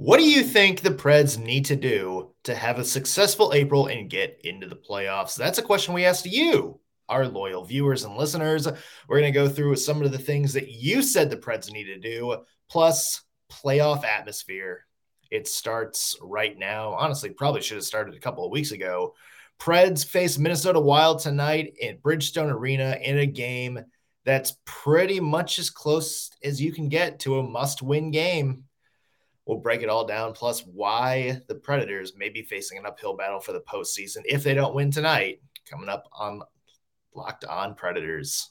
What do you think the Preds need to do to have a successful April and get into the playoffs? That's a question we asked you, our loyal viewers and listeners. We're going to go through some of the things that you said the Preds need to do, plus playoff atmosphere. It starts right now. Honestly, probably should have started a couple of weeks ago. Preds face Minnesota Wild tonight in Bridgestone Arena in a game that's pretty much as close as you can get to a must win game. We'll break it all down, plus why the Predators may be facing an uphill battle for the postseason if they don't win tonight. Coming up on Locked On Predators.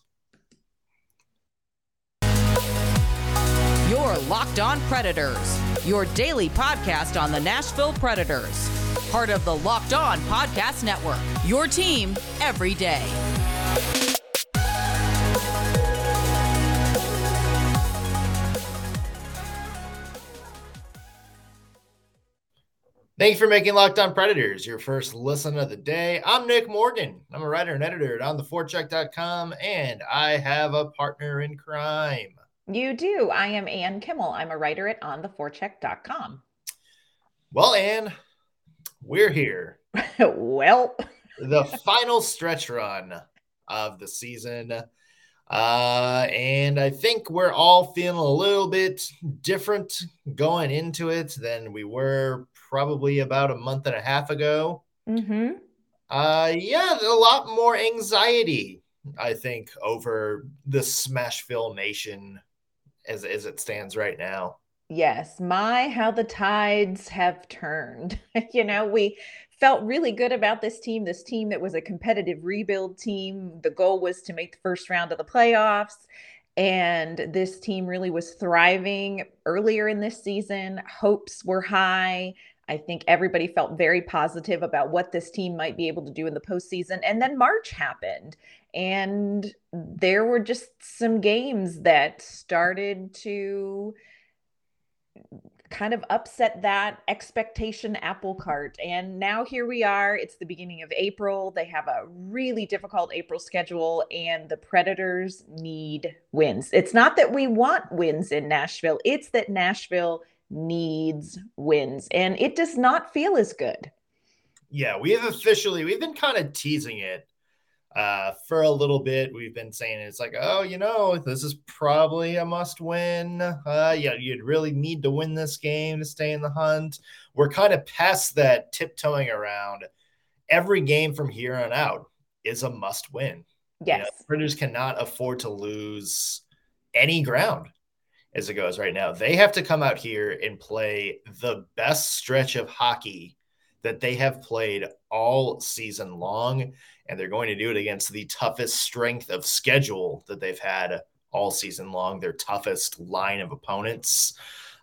Your Locked On Predators, your daily podcast on the Nashville Predators. Part of the Locked On Podcast Network, your team every day. Thank you for making Locked On Predators your first listen of the day. I'm Nick Morgan. I'm a writer and editor at ontheforecheck.com, and I have a partner in crime. You do. I am Ann Kimmel. I'm a writer at ontheforecheck.com. Well, Ann, we're here. well, the final stretch run of the season. Uh, and I think we're all feeling a little bit different going into it than we were probably about a month and a half ago. Mm-hmm. Uh, yeah, a lot more anxiety, I think, over the Smashville Nation as as it stands right now. Yes, my how the tides have turned. you know, we felt really good about this team, this team that was a competitive rebuild team. The goal was to make the first round of the playoffs. And this team really was thriving earlier in this season. Hopes were high. I think everybody felt very positive about what this team might be able to do in the postseason. And then March happened, and there were just some games that started to kind of upset that expectation apple cart. And now here we are. It's the beginning of April. They have a really difficult April schedule, and the Predators need wins. It's not that we want wins in Nashville, it's that Nashville needs wins, and it does not feel as good. Yeah, we have officially we've been kind of teasing it uh, for a little bit. We've been saying it's like, oh, you know, this is probably a must win. Uh, yeah, you'd really need to win this game to stay in the hunt. We're kind of past that tiptoeing around. Every game from here on out is a must win. Yes. You know, cannot afford to lose any ground as it goes right now. They have to come out here and play the best stretch of hockey that they have played all season long. And they're going to do it against the toughest strength of schedule that they've had all season long, their toughest line of opponents.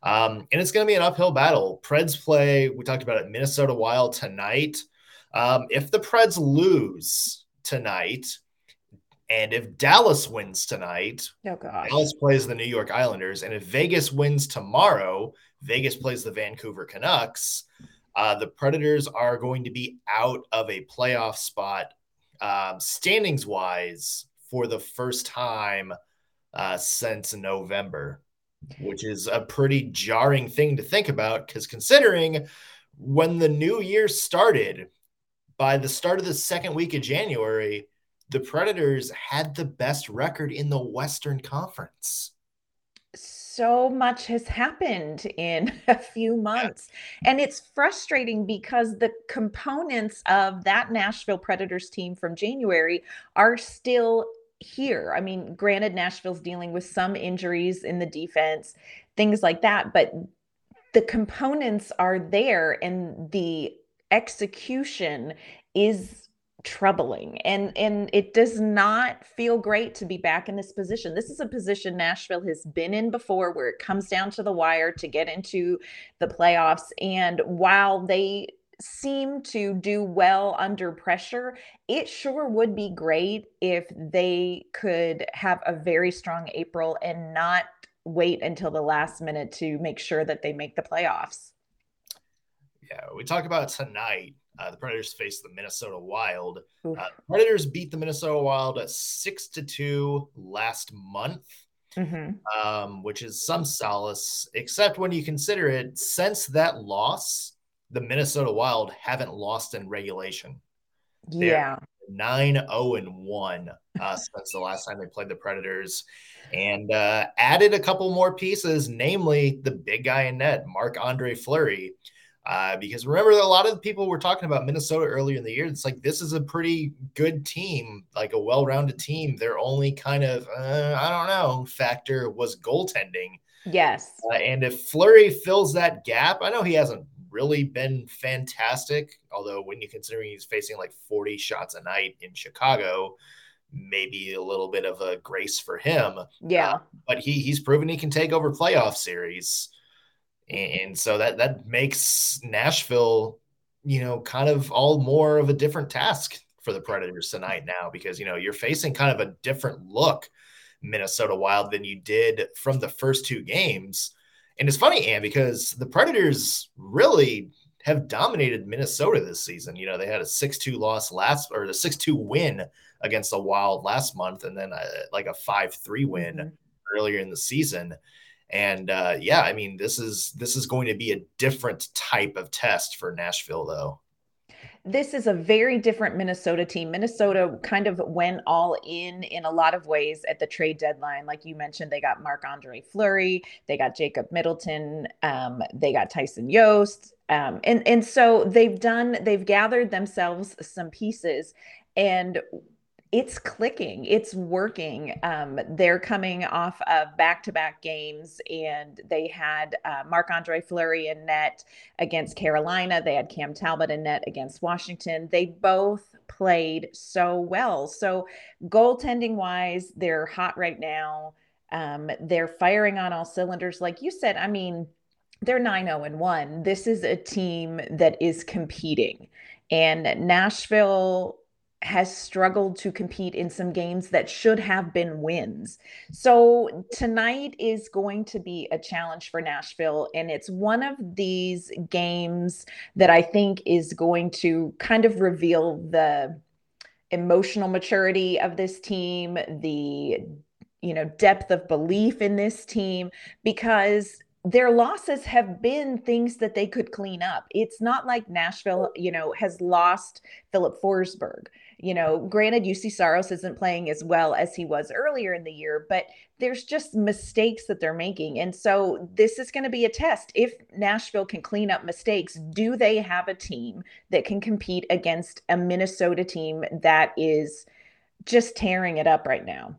Um, and it's going to be an uphill battle. Preds play, we talked about it, Minnesota Wild tonight. Um, if the Preds lose tonight, and if Dallas wins tonight, oh. Dallas plays the New York Islanders. And if Vegas wins tomorrow, Vegas plays the Vancouver Canucks. Uh, the Predators are going to be out of a playoff spot, um, standings wise, for the first time uh, since November, which is a pretty jarring thing to think about because considering when the new year started, by the start of the second week of January, the Predators had the best record in the Western Conference. So much has happened in a few months. And it's frustrating because the components of that Nashville Predators team from January are still here. I mean, granted, Nashville's dealing with some injuries in the defense, things like that, but the components are there and the execution is troubling and and it does not feel great to be back in this position. This is a position nashville has been in before where it comes down to the wire to get into the playoffs and while they seem to do well under pressure it sure would be great if they could have a very strong april and not wait until the last minute to make sure that they make the playoffs. Yeah we talk about tonight uh, the Predators face the Minnesota Wild. Uh, Predators beat the Minnesota Wild at six to two last month. mm-hmm. um, which is some solace, except when you consider it. Since that loss, the Minnesota Wild haven't lost in regulation. Yeah. 9 0 and 1 uh, since the last time they played the Predators and uh, added a couple more pieces, namely the big guy in net, Marc Andre Fleury. Uh, because remember, a lot of people were talking about Minnesota earlier in the year. It's like this is a pretty good team, like a well rounded team. Their only kind of, uh, I don't know, factor was goaltending. Yes. Uh, and if Fleury fills that gap, I know he hasn't really been fantastic. Although when you consider he's facing like 40 shots a night in Chicago, maybe a little bit of a grace for him. Yeah. Uh, but he he's proven he can take over playoff series. And so that that makes Nashville, you know, kind of all more of a different task for the Predators tonight now because you know you're facing kind of a different look Minnesota Wild than you did from the first two games. And it's funny, Ann, because the Predators really have dominated Minnesota this season. You know, they had a 6 2 loss last, or the 6 2 win against the Wild last month, and then a, like a 5 3 win mm-hmm. earlier in the season. And uh, yeah, I mean, this is this is going to be a different type of test for Nashville, though this is a very different Minnesota team. Minnesota kind of went all in in a lot of ways at the trade deadline. Like you mentioned, they got Marc Andre Fleury, they got Jacob Middleton, um, they got Tyson Jost. Um, and, and so they've done, they've gathered themselves some pieces. And it's clicking it's working um, they're coming off of back-to-back games and they had uh, marc-andre fleury in net against carolina they had cam talbot in net against washington. They both played so well. So goaltending wise they're hot right now. Um, they're firing on all cylinders. Like you said i mean they're 9-0 and 1 this is a team that is competing. And nashville has struggled to compete in some games that should have been wins. So tonight is going to be a challenge for Nashville. And it's one of these games that I think is going to kind of reveal the emotional maturity of this team, the you know depth of belief in this team because their losses have been things that they could clean up. It's not like Nashville, you know, has lost Filip Forsberg. You know, granted, Juuse Saros isn't playing as well as he was earlier in the year, but there's just mistakes that they're making. And so this is going to be a test. If Nashville can clean up mistakes, do they have a team that can compete against a Minnesota team that is just tearing it up right now?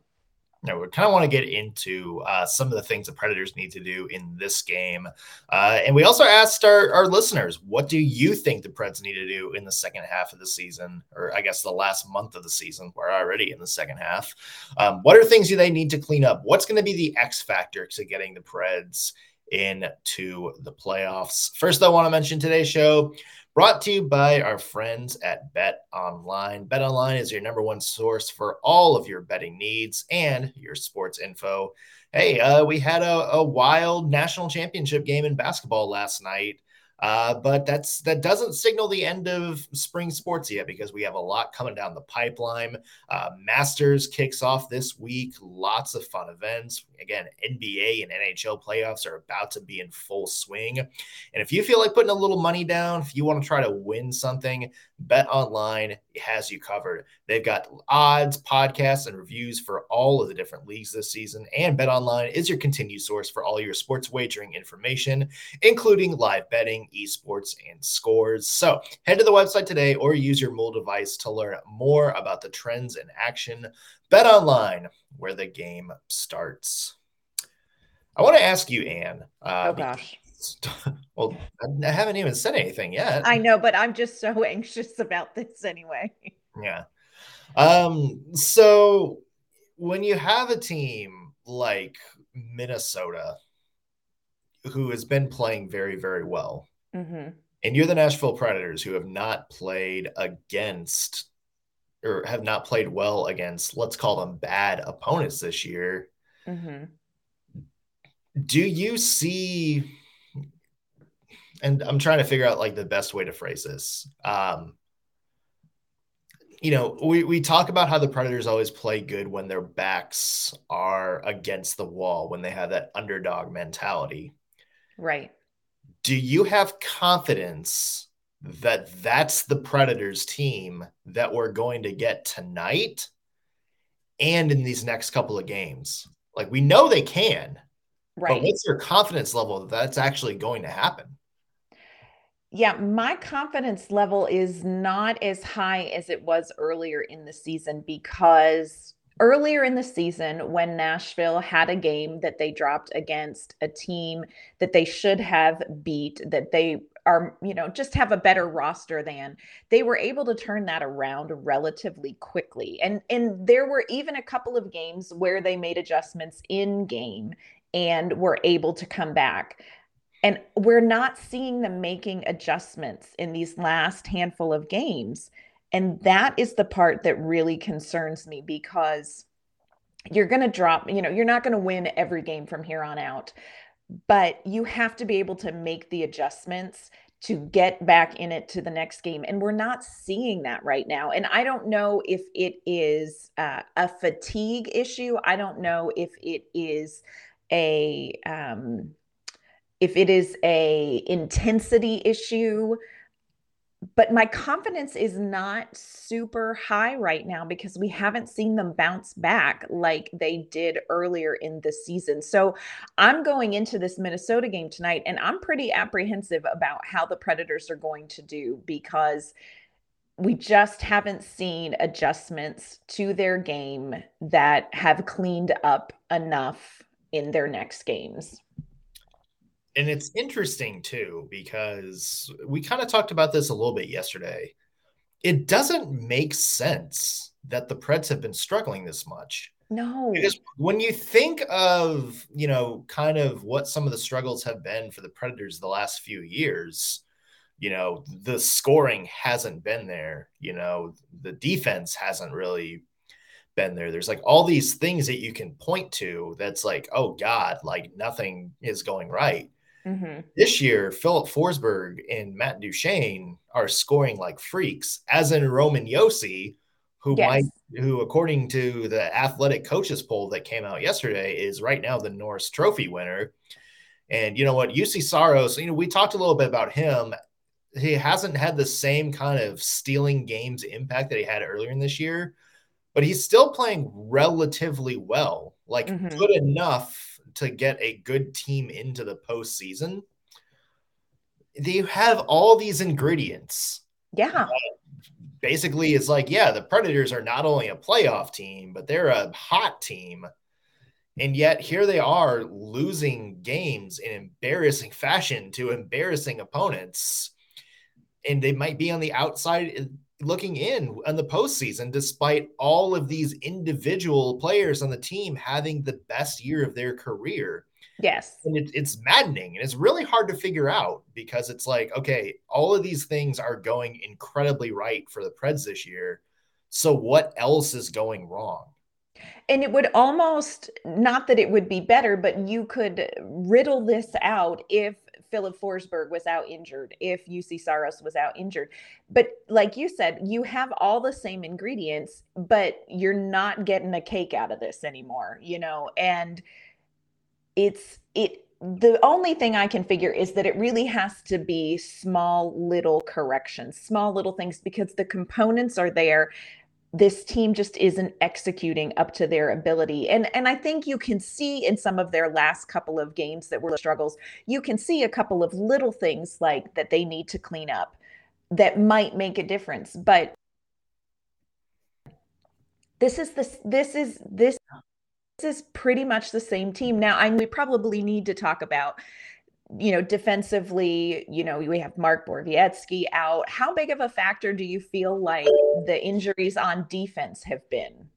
We kind of want to get into uh, some of the things the Predators need to do in this game. Uh, and we also asked our, our listeners, what do you think the Preds need to do in the second half of the season? Or I guess the last month of the season. We're already in the second half. Um, what are things do they need to clean up? What's going to be the X factor to getting the Preds into the playoffs? First, I want to mention today's show Brought to you by our friends at Bet Online. Bet Online is your number one source for all of your betting needs and your sports info. Hey, uh, we had a, a wild national championship game in basketball last night. Uh, but that's that doesn't signal the end of spring sports yet because we have a lot coming down the pipeline. Uh, Masters kicks off this week. Lots of fun events. Again, NBA and NHL playoffs are about to be in full swing. And if you feel like putting a little money down, if you want to try to win something, Bet Online has you covered. They've got odds, podcasts, and reviews for all of the different leagues this season. And Bet Online is your continued source for all your sports wagering information, including live betting, esports, and scores. So head to the website today or use your mobile device to learn more about the trends in action. Bet Online, where the game starts. I want to ask you, Anne. Uh, oh gosh. Well, I haven't even said anything yet. I know, but I'm just so anxious about this anyway. Yeah. Um, so when you have a team like Minnesota, who has been playing very, very well, mm-hmm. and you're the Nashville Predators, who have not played against or have not played well against, let's call them bad opponents this year. Mm-hmm. Do you see and I'm trying to figure out like the best way to phrase this. Um, you know, we, we talk about how the Predators always play good when their backs are against the wall, when they have that underdog mentality. Right. Do you have confidence that that's the Predators team that we're going to get tonight and in these next couple of games? Like, we know they can. Right. But what's your confidence level that that's actually going to happen? Yeah, my confidence level is not as high as it was earlier in the season because earlier in the season, when Nashville had a game that they dropped against a team that they should have beat, that they are, you know, just have a better roster than, they were able to turn that around relatively quickly. And and there were even a couple of games where they made adjustments in game and were able to come back. And we're not seeing them making adjustments in these last handful of games. And that is the part that really concerns me because you're going to drop, you know, you're not going to win every game from here on out, but you have to be able to make the adjustments to get back in it to the next game. And we're not seeing that right now. And I don't know if it is uh, a fatigue issue. I don't know if it is a, um, if it is a intensity issue but my confidence is not super high right now because we haven't seen them bounce back like they did earlier in the season. So I'm going into this Minnesota game tonight and I'm pretty apprehensive about how the Predators are going to do because we just haven't seen adjustments to their game that have cleaned up enough in their next games and it's interesting too because we kind of talked about this a little bit yesterday. It doesn't make sense that the Preds have been struggling this much. No. Because when you think of, you know, kind of what some of the struggles have been for the Predators the last few years, you know, the scoring hasn't been there, you know, the defense hasn't really been there. There's like all these things that you can point to that's like, oh God, like nothing is going right. Mm-hmm. This year, Filip Forsberg and Matt Duchene are scoring like freaks, as in Roman Josi, who yes. might, who according to the athletic coaches poll that came out yesterday, is right now the Norris Trophy winner. And you know what, Juuse Saros, you know, we talked a little bit about him. He hasn't had the same kind of stealing games impact that he had earlier in this year, but he's still playing relatively well, like mm-hmm. good enough to get a good team into the postseason, they have all these ingredients. Yeah. Basically, it's like, yeah, the Predators are not only a playoff team, but they're a hot team. And yet here they are losing games in embarrassing fashion to embarrassing opponents. And they might be on the outside looking in on the postseason, despite all of these individual players on the team having the best year of their career. Yes. And it, it's maddening and it's really hard to figure out because it's like, okay, all of these things are going incredibly right for the Preds this year. So what else is going wrong? And it would almost, not that it would be better, but you could riddle this out if Filip Forsberg was out injured, if Juuse Saros was out injured. But like you said, you have all the same ingredients, but you're not getting a cake out of this anymore, you know? And it's, it, the only thing I can figure is that it really has to be small little corrections, small little things, because the components are there this team just isn't executing up to their ability. And and I think you can see in some of their last couple of games that were struggles, you can see a couple of little things like that they need to clean up that might make a difference. But this is this this is this this is pretty much the same team. Now, I we probably need to talk about you know, defensively, you know, we have Mark Borowiecki out. How big of a factor do you feel like the injuries on defense have been?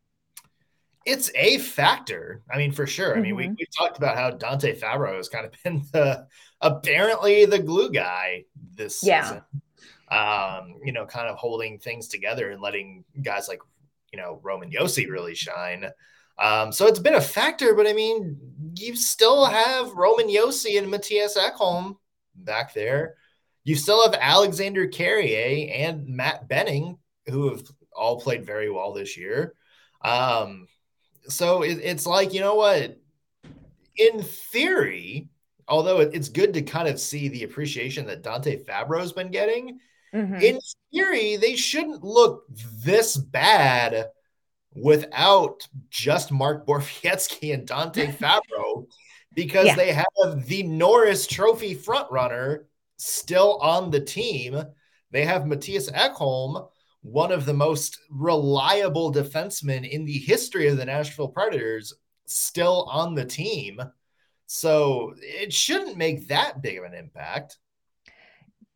It's a factor. I mean, for sure. I mean, mm-hmm. we, we talked about how Dante Fabbro has kind of been the apparently the glue guy this yeah. season. Um, you know, kind of holding things together and letting guys like, you know, Roman Josi really shine. Um, so it's been a factor, but I mean, you still have Roman Josi and Matthias Ekholm back there. You still have Alexander Carrier and Matt Benning, who have all played very well this year. Um, so it, it's like, you know what? In theory, although it, it's good to kind of see the appreciation that Dante Fabbro's been getting, mm-hmm. in theory, they shouldn't look this bad without just Mark Borowiecki and Dante Fabbro because yeah. they have the Norris Trophy frontrunner still on the team. They have Matthias Ekholm, one of the most reliable defensemen in the history of the Nashville Predators, still on the team. So it shouldn't make that big of an impact.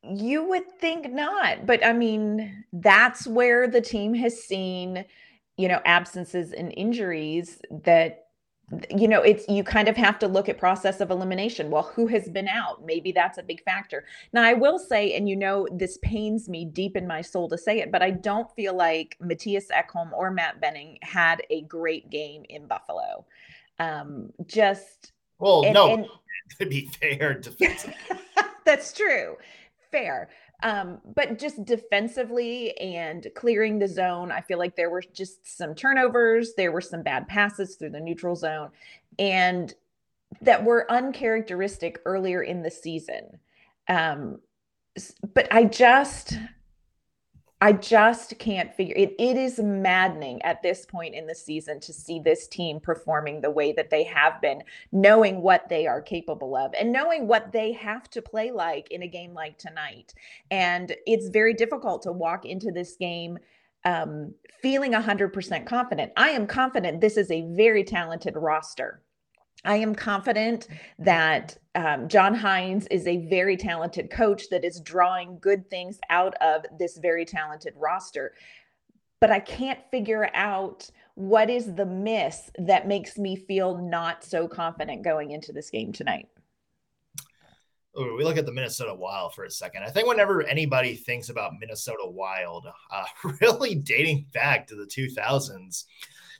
You would think not, but I mean, that's where the team has seen, you know, absences and injuries that you know it's you kind of have to look at process of elimination. Well who has been out? Maybe that's a big factor. Now i will say and you know this pains me deep in my soul to say it but i don't feel like matthias ekholm or matt benning had a great game in buffalo. Um just well and, no and, to be fair defensively that's true. Fair um, but just defensively and clearing the zone, I feel like there were just some turnovers. There were some bad passes through the neutral zone, and that were uncharacteristic earlier in the season. Um, but I just, I just can't figure it. It is maddening at this point in the season to see this team performing the way that they have been, knowing what they are capable of and knowing what they have to play like in a game like tonight. And it's very difficult to walk into this game um, feeling 100% confident. I am confident this is a very talented roster. I am confident that um, John Hynes is a very talented coach that is drawing good things out of this very talented roster. But I can't figure out what is the miss that makes me feel not so confident going into this game tonight. we look at the Minnesota Wild for a second. I think whenever anybody thinks about Minnesota Wild, uh, really dating back to the 2000s,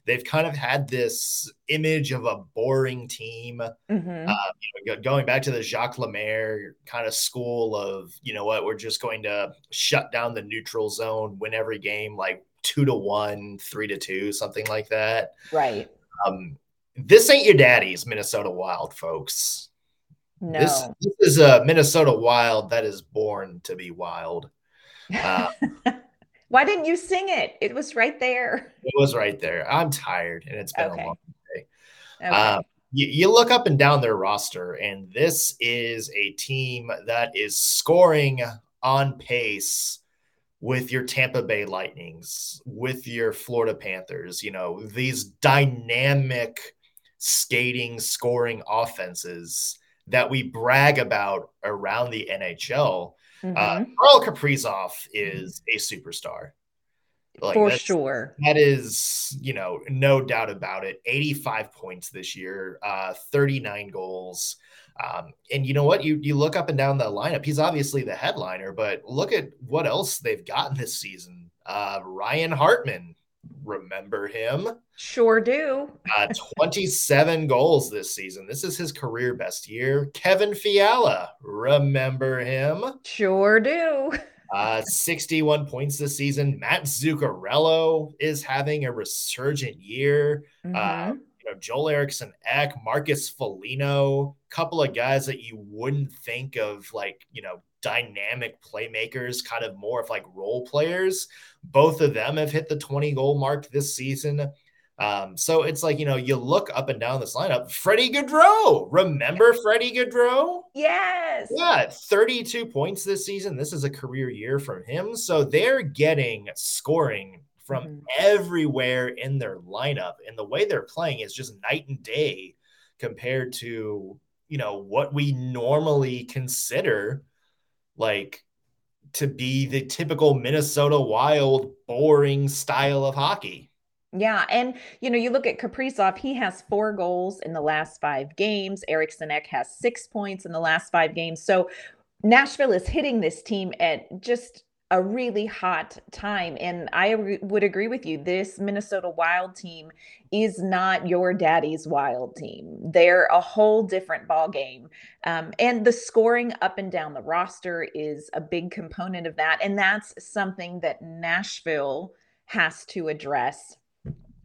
they've kind of had this image of a boring team. Mm-hmm. Uh, you know, going back to the Jacques Lemaire kind of school of, you know what, we're just going to shut down the neutral zone, win every game like two to one, three to two, something like that. Right. Um, this ain't your daddy's Minnesota Wild, folks. No. This, this is a Minnesota Wild that is born to be wild. Uh, Why didn't you sing it? It was right there. It was right there. I'm tired and it's been okay. a long day. Okay. Uh, you, you look up and down their roster, and this is a team that is scoring on pace with your Tampa Bay Lightnings, with your Florida Panthers, you know, these dynamic skating, scoring offenses that we brag about around the NHL. Uh, mm-hmm. Uh, Carl Kaprizov is a superstar. Like, For sure. That is, you know, no doubt about it. 85 points this year, uh, 39 goals. Um, and you know what? You you look up and down the lineup. He's obviously the headliner, but look at what else they've gotten this season. Uh, Ryan Hartman, remember him? Sure do. uh, 27 goals this season. This is his career best year. Kevin Fiala, remember him? Sure do. Uh, 61 points this season. Matt Zuccarello is having a resurgent year. Uh, mm-hmm. Uh, you know, Joel Eriksson Ek, Marcus Foligno, couple of guys that you wouldn't think of like, you know, dynamic playmakers, kind of more of like role players. Both of them have hit the 20 goal mark this season. Um, so it's like, you know, you look up and down this lineup. Freddie Gaudreau, remember Freddie Gaudreau? Yes. Yeah, 32 points this season. This is a career year from him. So they're getting scoring from mm-hmm. everywhere in their lineup. And the way they're playing is just night and day compared to, you know, what we normally consider like to be the typical Minnesota Wild boring style of hockey. Yeah, and you know, you look at Kaprizov, he has four goals in the last five games. Eriksson Ek has six points in the last five games. So Nashville is hitting this team at just a really hot time. And I re- would agree with you. This Minnesota Wild team is not your daddy's Wild team. They're a whole different ball game. Um, and the scoring up and down the roster is a big component of that. And that's something that Nashville has to address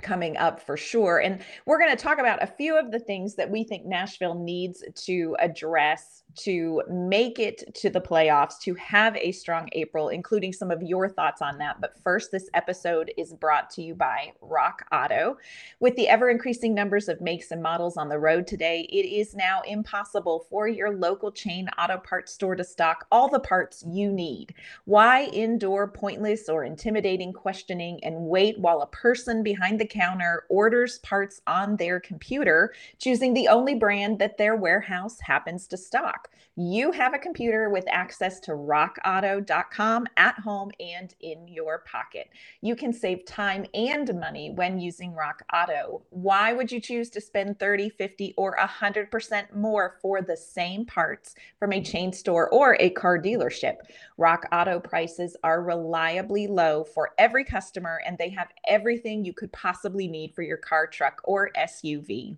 coming up for sure. And we're going to talk about a few of the things that we think Nashville needs to address to make it to the playoffs, to have a strong April, including some of your thoughts on that. But first, this episode is brought to you by Rock Auto. With the ever increasing numbers of makes and models on the road today, it is now impossible for your local chain auto parts store to stock all the parts you need. Why endure pointless or intimidating questioning and wait while a person behind the counter orders parts on their computer, choosing the only brand that their warehouse happens to stock? You have a computer with access to rockauto.com at home and in your pocket. You can save time and money when using Rock Auto. Why would you choose to spend 30, 50, or 100% more for the same parts from a chain store or a car dealership? Rock Auto prices are reliably low for every customer, and they have everything you could possibly need for your car, truck, or SUV.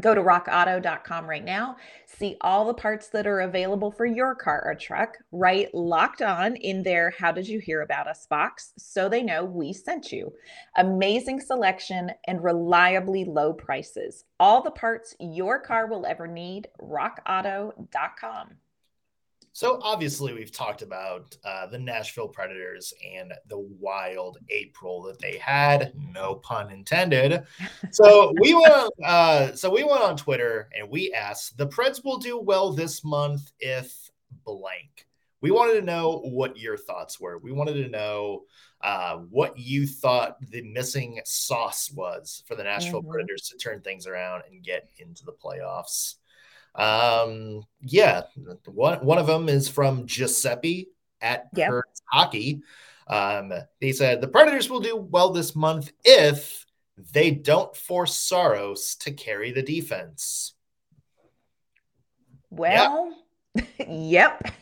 Go to rockauto.com right now. See all the parts that are available for your car or truck. Write locked on in their How Did You Hear About Us box so they know we sent you. Amazing selection and reliably low prices. All the parts your car will ever need. rockauto.com. So obviously, we've talked about uh, the Nashville Predators and the wild April that they had. No pun intended. So we went. Uh, so we went on Twitter and we asked: the Preds will do well this month if blank. We wanted to know what your thoughts were. We wanted to know uh, what you thought the missing sauce was for the Nashville mm-hmm. Predators to turn things around and get into the playoffs. Um, yeah, one one of them is from Giuseppe at yep. Kurtz Hockey. Um, he said the Predators will do well this month if they don't force Saros to carry the defense. Well, yep,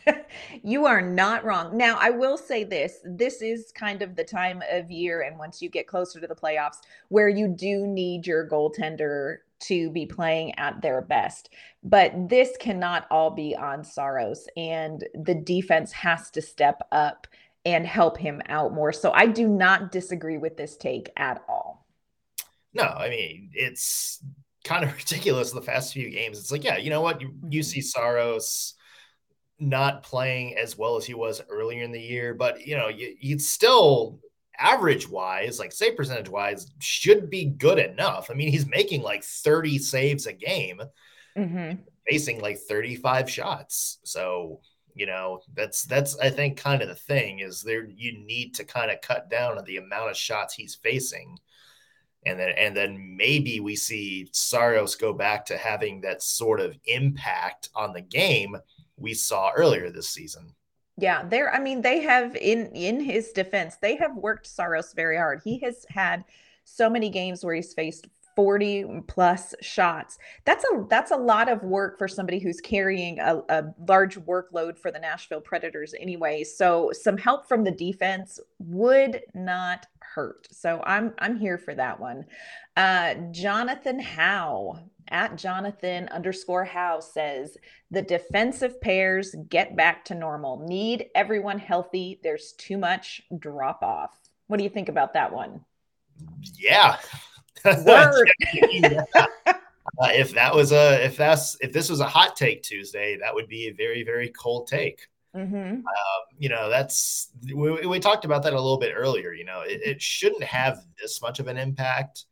you are not wrong. Now, I will say this this is kind of the time of year, and once you get closer to the playoffs, where you do need your goaltender to be playing at their best. But this cannot all be on Saros, and the defense has to step up and help him out more. So I do not disagree with this take at all. No, I mean, it's kind of ridiculous the past few games. It's like, yeah, you know what? You, you mm-hmm. see Saros not playing as well as he was earlier in the year, but you know, you, would still average wise, like save percentage wise, should be good enough. I mean, he's making like 30 saves a game, mm-hmm. facing like 35 shots. So, you know, that's that's I think kind of the thing is there you need to kind of cut down on the amount of shots he's facing. And then and then maybe we see Saros go back to having that sort of impact on the game we saw earlier this season. Yeah, there. I mean, they have in in his defense, they have worked Saros very hard. He has had so many games where he's faced 40 plus shots. That's a that's a lot of work for somebody who's carrying a, a large workload for the Nashville Predators anyway. So some help from the defense would not hurt. So I'm I'm here for that one. Uh, Jonathan Howe at Jonathan underscore Howe says the defensive pairs get back to normal. Need everyone healthy. There's too much drop off. What do you think about that one? Yeah. Word. uh, if that was a if that's if this was a hot take Tuesday, that would be a very very cold take. Mm-hmm. Um, you know, that's we, we, talked about that a little bit earlier. You know, it, it shouldn't have this much of an impact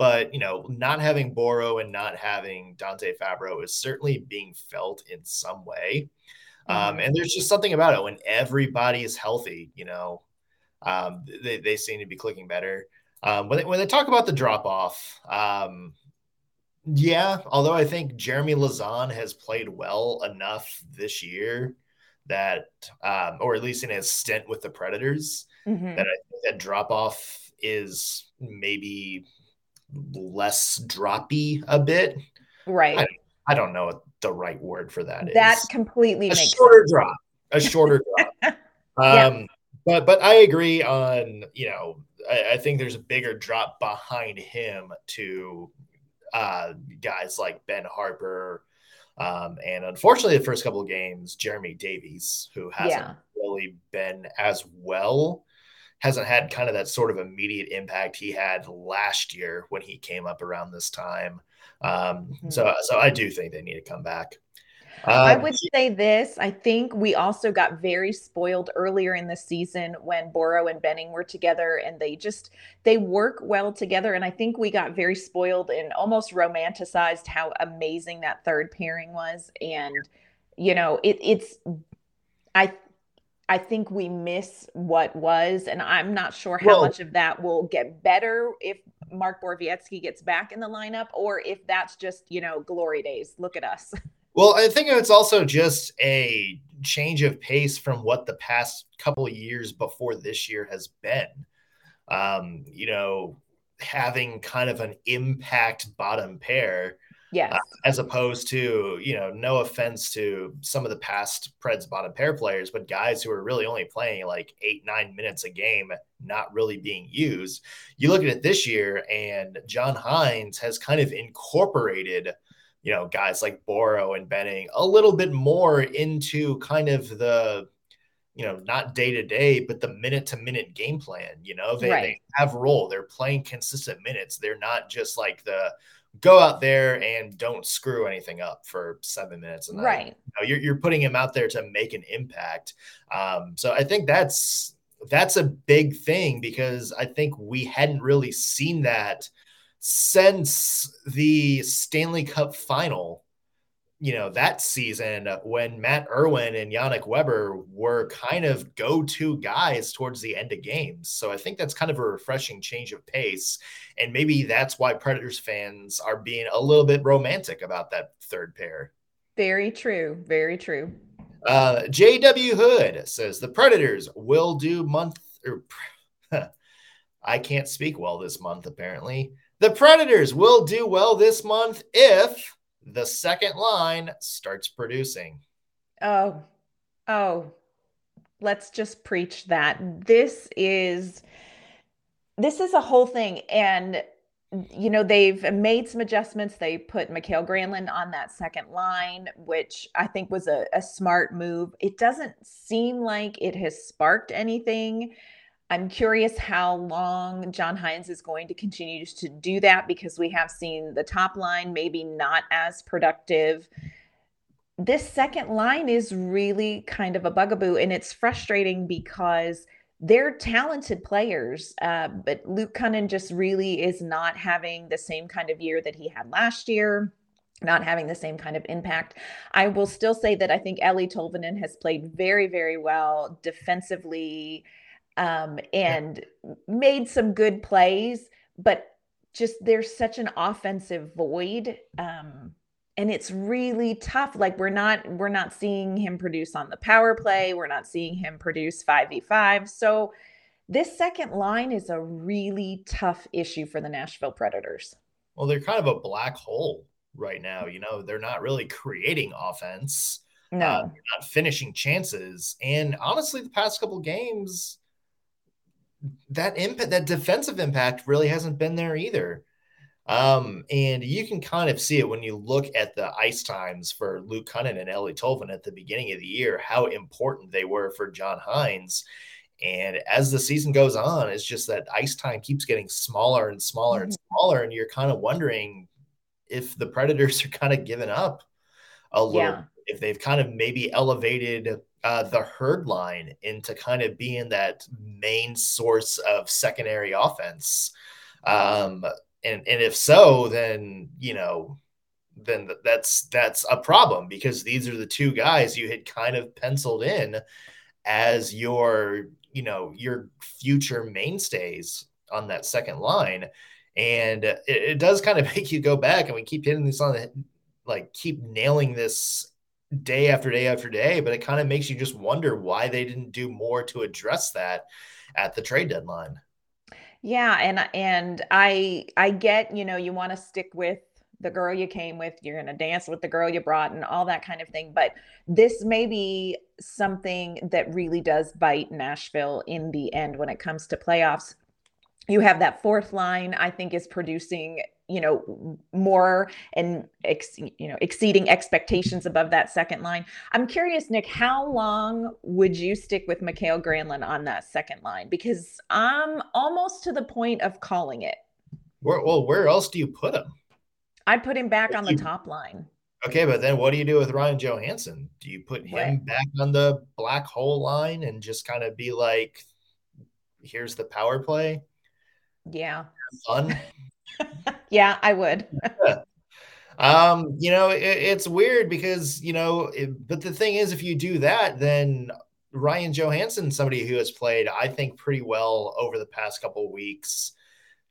but you know, not having Boro and not having Dante Fabbro is certainly being felt in some way. Um, mm-hmm. And there's just something about it when everybody is healthy, you know, um, they, they seem to be clicking better. Um, when, they, when they talk about the drop off, um, yeah, although I think Jeremy Lauzon has played well enough this year that, um, or at least in his stint with the Predators, mm-hmm. that I think that drop off is maybe less droppy a bit. Right. I, I don't know what the right word for that, that is. completely a makes shorter sense. drop. A shorter drop. yeah. Um, but but I agree on you know I, I, think there's a bigger drop behind him to uh, guys like Ben Harpur. Um, and unfortunately, the first couple of games, Jeremy Davies, who hasn't yeah. really been as well hasn't had kind of that sort of immediate impact he had last year when he came up around this time. Um, mm-hmm. So, so I do think they need to come back. Uh, I would say this. I think we also got very spoiled earlier in the season when Boro and Benning were together and they just they work well together. And I think we got very spoiled and almost romanticized how amazing that third pairing was. And you know, it, it's I I think we miss what was, and I'm not sure how well, much of that will get better if Mark Borowiecki gets back in the lineup, or if that's just you know glory days. Look at us. Well, I think it's also just a change of pace from what the past couple of years before this year has been. Um, you know, having kind of an impact bottom pair Yes. Uh, as opposed to, you know, no offense to some of the past Preds bottom pair players, but guys who are really only playing like eight, nine minutes a game, not really being used. You look at it this year, and John Hynes has kind of incorporated, you know, guys like Boro and Benning a little bit more into kind of the, you know, not day to day, but the minute to minute game plan. You know, they, right. they have role, they're playing consistent minutes. They're not just like the, go out there and don't screw anything up for seven minutes. And right. You know, you're, you're putting him out there to make an impact. Um, so I think that's, that's a big thing because I think we hadn't really seen that since the Stanley Cup final you know, that season when Matt Irwin and Yannick Weber were kind of go to guys towards the end of games. So I think that's kind of a refreshing change of pace. And maybe that's why Predators fans are being a little bit romantic about that third pair. Very true. Very true. Uh, JW Hood says the Predators will do month. Or, I can't speak well this month, apparently. The Predators will do well this month if the second line starts producing. Oh, oh, let's just preach that. This is this is a whole thing. And you know, they've made some adjustments. They put Mikael Granlund on that second line, which I think was a, a smart move. It doesn't seem like it has sparked anything. I'm curious how long John Hynes is going to continue to do that because we have seen the top line maybe not as productive. This second line is really kind of a bugaboo, and it's frustrating because they're talented players, uh, but Luke Kunin just really is not having the same kind of year that he had last year not having the same kind of impact. I will still say that I think Eeli Tolvanen has played very, very well defensively um, and yeah. made some good plays, but just there's such an offensive void. Um, and it's really tough. Like we're not we're not seeing him produce on the power play. We're not seeing him produce 5v5. So this second line is a really tough issue for the Nashville Predators. Well, they're kind of a black hole right now. You know, they're not really creating offense. No, uh, not finishing chances. And honestly, the past couple games, that impact, that defensive impact really hasn't been there either. Um, and you can kind of see it when you look at the ice times for Luke Kunin and Eeli Tolvanen at the beginning of the year, how important they were for John Hynes. And as the season goes on, it's just that ice time keeps getting smaller and smaller mm-hmm. and smaller. And you're kind of wondering if the Predators are kind of giving up a little, yeah. if they've kind of maybe elevated uh, the herd line into kind of being that main source of secondary offense. Um, and and if so, then you know, then that's that's a problem because these are the two guys you had kind of penciled in as your you know your future mainstays on that second line and it, it, does kind of make you go back and we keep hitting this on the like keep nailing this day after day after day, but it kind of makes you just wonder why they didn't do more to address that at the trade deadline. Yeah, and and I I get, you know, you want to stick with the girl you came with, you're going to dance with the girl you brought and all that kind of thing, but this may be something that really does bite Nashville in the end when it comes to playoffs. You have that fourth line I think is producing you know more and ex, you know exceeding expectations above that second line. I'm curious, Nick, how long would you stick with Mikael Granlund on that second line? Because I'm almost to the point of calling it. Where, well, where else do you put him? I'd put him back on the top line. Okay, but then what do you do with Ryan Johansen? Do you put him right. back on the black hole line and just kind of be like, here's the power play? Yeah. Fun. Yeah, I would. Um, you know, it, it's weird because, you know, it, but the thing is, if you do that, then Ryan Johansen, somebody who has played, I think, pretty well over the past couple weeks,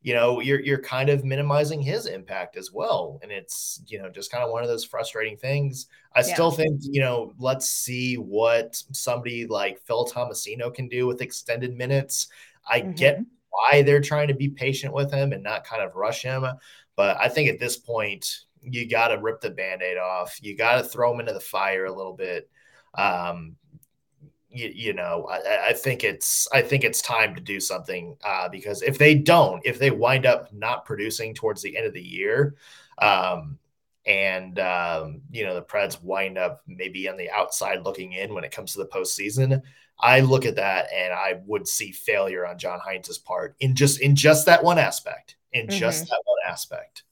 you know, you're you're kind of minimizing his impact as well. And it's, you know, just kind of one of those frustrating things. I yeah. still think, you know, let's see what somebody like Phil Tomasino can do with extended minutes. I mm-hmm. get why they're trying to be patient with him and not kind of rush him. But I think at this point, you got to rip the band aid off. You got to throw him into the fire a little bit. Um, you, you know, I, I, think it's I think it's time to do something uh, because if they don't, if they wind up not producing towards the end of the year, um, and um, you know the Preds wind up maybe on the outside looking in when it comes to the postseason, I look at that and I would see failure on John Hynes's part in just in just that one aspect, in mm-hmm. just that one aspect.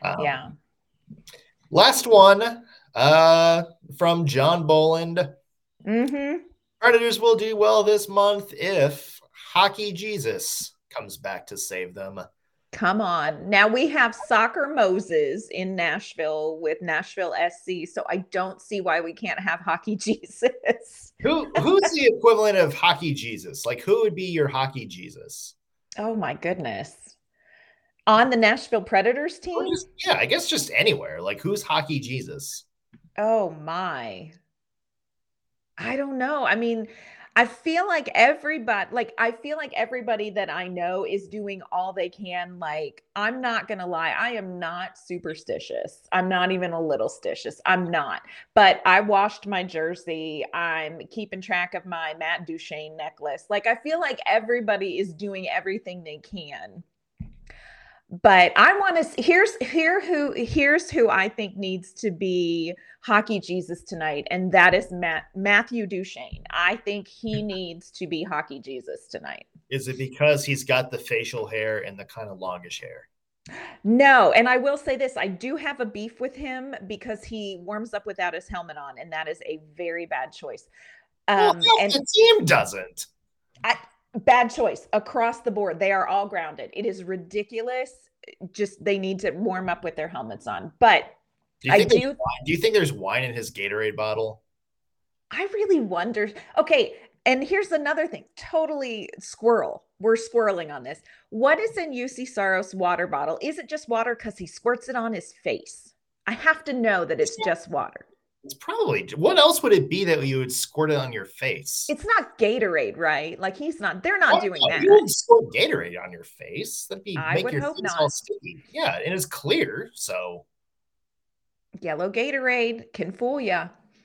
Um, yeah. Last one uh, from John Boland. Mm-hmm. Predators will do well this month if Hockey Jesus comes back to save them. Come on. Now we have Soccer Moses in Nashville with Nashville SC. So I don't see why we can't have Hockey Jesus. Who who's the equivalent of Hockey Jesus? Like who would be your Hockey Jesus? Oh my goodness. On the Nashville Predators team? Just, yeah, I guess just anywhere. Like who's Hockey Jesus? Oh my. I don't know. I mean, I feel like everybody, like, I feel like everybody that I know is doing all they can. Like, I'm not going to lie, I am not superstitious. I'm not even a little stitious. I'm not. But I washed my jersey. I'm keeping track of my Matt Duchene necklace. Like, I feel like everybody is doing everything they can but I want to here's here who here's who I think needs to be hockey Jesus tonight, and that is Matt Matthew Duchene. I think he needs to be hockey Jesus tonight. Is it because he's got the facial hair and the kind of longish hair? No, and I will say this: I do have a beef with him because he warms up without his helmet on, and that is a very bad choice. Um, well, and the team doesn't. I, bad choice across the board. They are all grounded. It is ridiculous. Eh, just they need to warm up with their helmets on. But do you I do. Do you think there's wine in his Gatorade bottle? I really wonder. Okay, and here's another thing. Totally squirrel. We're squirreling on this. What is in Juuse Saros water bottle? Is it just water because he squirts it on his face? I have to know that it's just water. It's probably what else would it be that you would squirt it on your face? It's not Gatorade, right? Like he's not. They're not oh, doing that. You would squirt Gatorade on your face. That'd be I make your face not. all sticky. Yeah, and it's clear. So yellow Gatorade can fool you.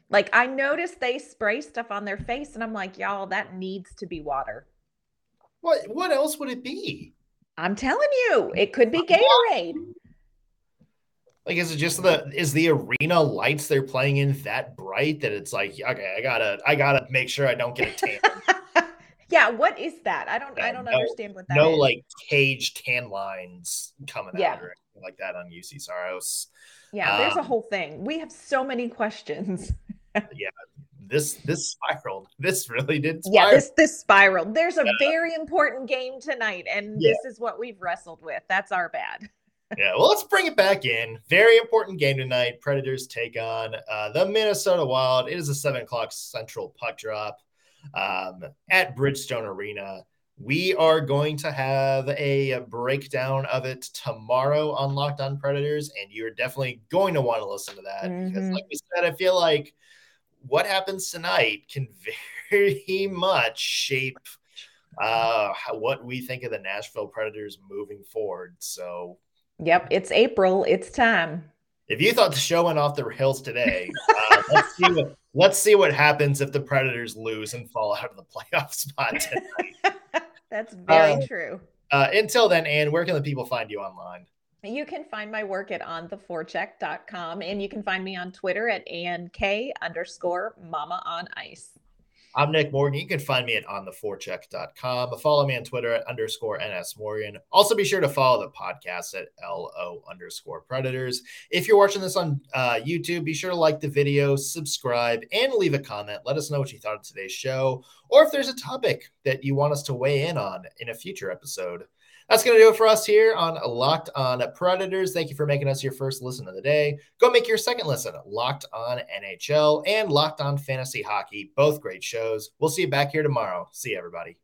Like I noticed they spray stuff on their face, and I'm like, y'all, that needs to be water. What? What else would it be? I'm telling you, it could be Gatorade. Like, is it just the is the arena lights they're playing in that bright that it's like, okay, I gotta I gotta make sure I don't get a tan. yeah, what is that? I don't I don't no, understand what that no, is. like cage tan lines coming yeah. out or anything like that on Juuse Saros. Yeah, um, there's a um, whole thing. We have so many questions. yeah, this this spiraled. This really did. Spiral. Yeah, this this spiraled. There's a yeah. very important game tonight, and yeah. this is what we've wrestled with. That's our bad yeah, well, let's bring it back in. Very important game tonight. Predators take on uh, the Minnesota Wild. It is a seven o'clock central puck drop um, at Bridgestone Arena. We are going to have a breakdown of it tomorrow on Locked On Predators, and you're definitely going to want to listen to that mm-hmm. because, like we said, I feel like what happens tonight can very much shape uh, what we think of the Nashville Predators moving forward. So Yep, it's April. It's time. If you thought the show went off the rails today, uh, let's see what let's see what happens if the Predators lose and fall out of the playoff spot. That's very uh, true. Uh, until then, Anne, where can the people find you online? You can find my work at ontheforecheck.com and you can find me on Twitter at ANK underscore mama on ice. I'm Nick Morgan. You can find me at ontheforecheck.com. Follow me on Twitter at underscore NS Morgan. Also, be sure to follow the podcast at LO underscore Predators. If you're watching this on uh, YouTube, be sure to like the video, subscribe, and leave a comment. Let us know what you thought of today's show, or if there's a topic that you want us to weigh in on in a future episode. That's going to do it for us here on Locked On Predators. Thank you for making us your first listen of the day. Go make your second listen, Locked On NHL and Locked On Fantasy Hockey. Both great shows. We'll see you back here tomorrow. See you, everybody.